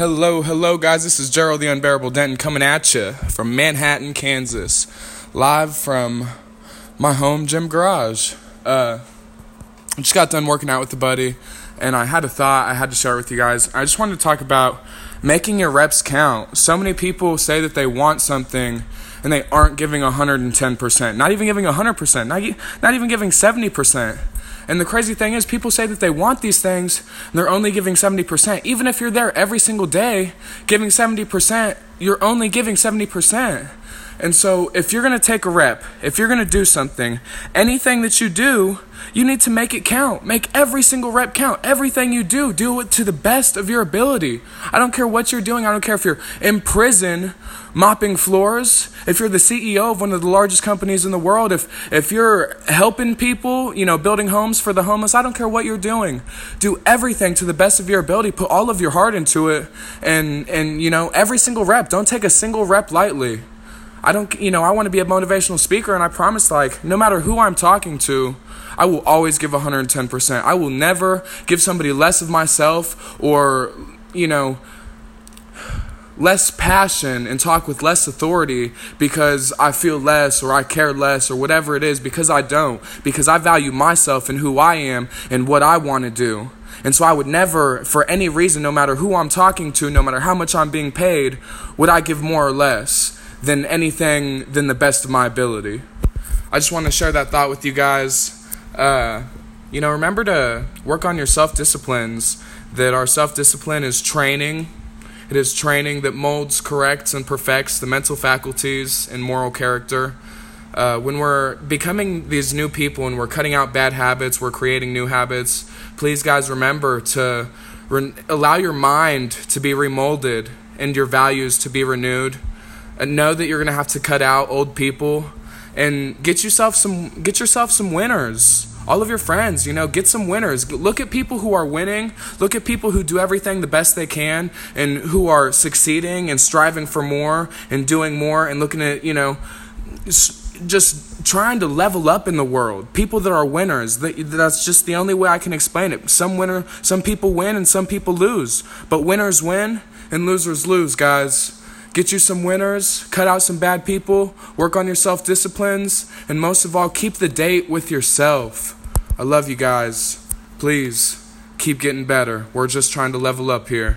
Hello, hello, guys. This is Gerald the Unbearable Denton coming at you from Manhattan, Kansas, live from my home gym garage. Uh, I just got done working out with a buddy, and I had a thought I had to share with you guys. I just wanted to talk about making your reps count. So many people say that they want something and they aren't giving 110%, not even giving 100%, not, not even giving 70%. And the crazy thing is, people say that they want these things, and they're only giving 70%. Even if you're there every single day giving 70%, you're only giving 70%. And so, if you're going to take a rep, if you're going to do something, anything that you do, you need to make it count. Make every single rep count. Everything you do, do it to the best of your ability. I don't care what you're doing. I don't care if you're in prison mopping floors, if you're the CEO of one of the largest companies in the world, if if you're helping people, you know, building homes for the homeless, I don't care what you're doing. Do everything to the best of your ability. Put all of your heart into it and and you know, every single rep. Don't take a single rep lightly. I don't, you know, I want to be a motivational speaker, and I promise, like, no matter who I'm talking to, I will always give 110%. I will never give somebody less of myself or, you know, less passion and talk with less authority because I feel less or I care less or whatever it is because I don't. Because I value myself and who I am and what I want to do. And so I would never, for any reason, no matter who I'm talking to, no matter how much I'm being paid, would I give more or less than anything than the best of my ability. I just want to share that thought with you guys. Uh, you know, remember to work on your self disciplines, that our self discipline is training it is training that molds, corrects, and perfects the mental faculties and moral character. Uh, when we're becoming these new people and we're cutting out bad habits, we're creating new habits, please, guys, remember to re- allow your mind to be remolded and your values to be renewed. Know that you're going to have to cut out old people and get yourself some get yourself some winners all of your friends, you know, get some winners. Look at people who are winning. Look at people who do everything the best they can and who are succeeding and striving for more and doing more and looking at, you know, just trying to level up in the world. People that are winners. That's just the only way I can explain it. Some winner, some people win and some people lose. But winners win and losers lose, guys. Get you some winners, cut out some bad people, work on your self disciplines, and most of all, keep the date with yourself. I love you guys. Please keep getting better. We're just trying to level up here.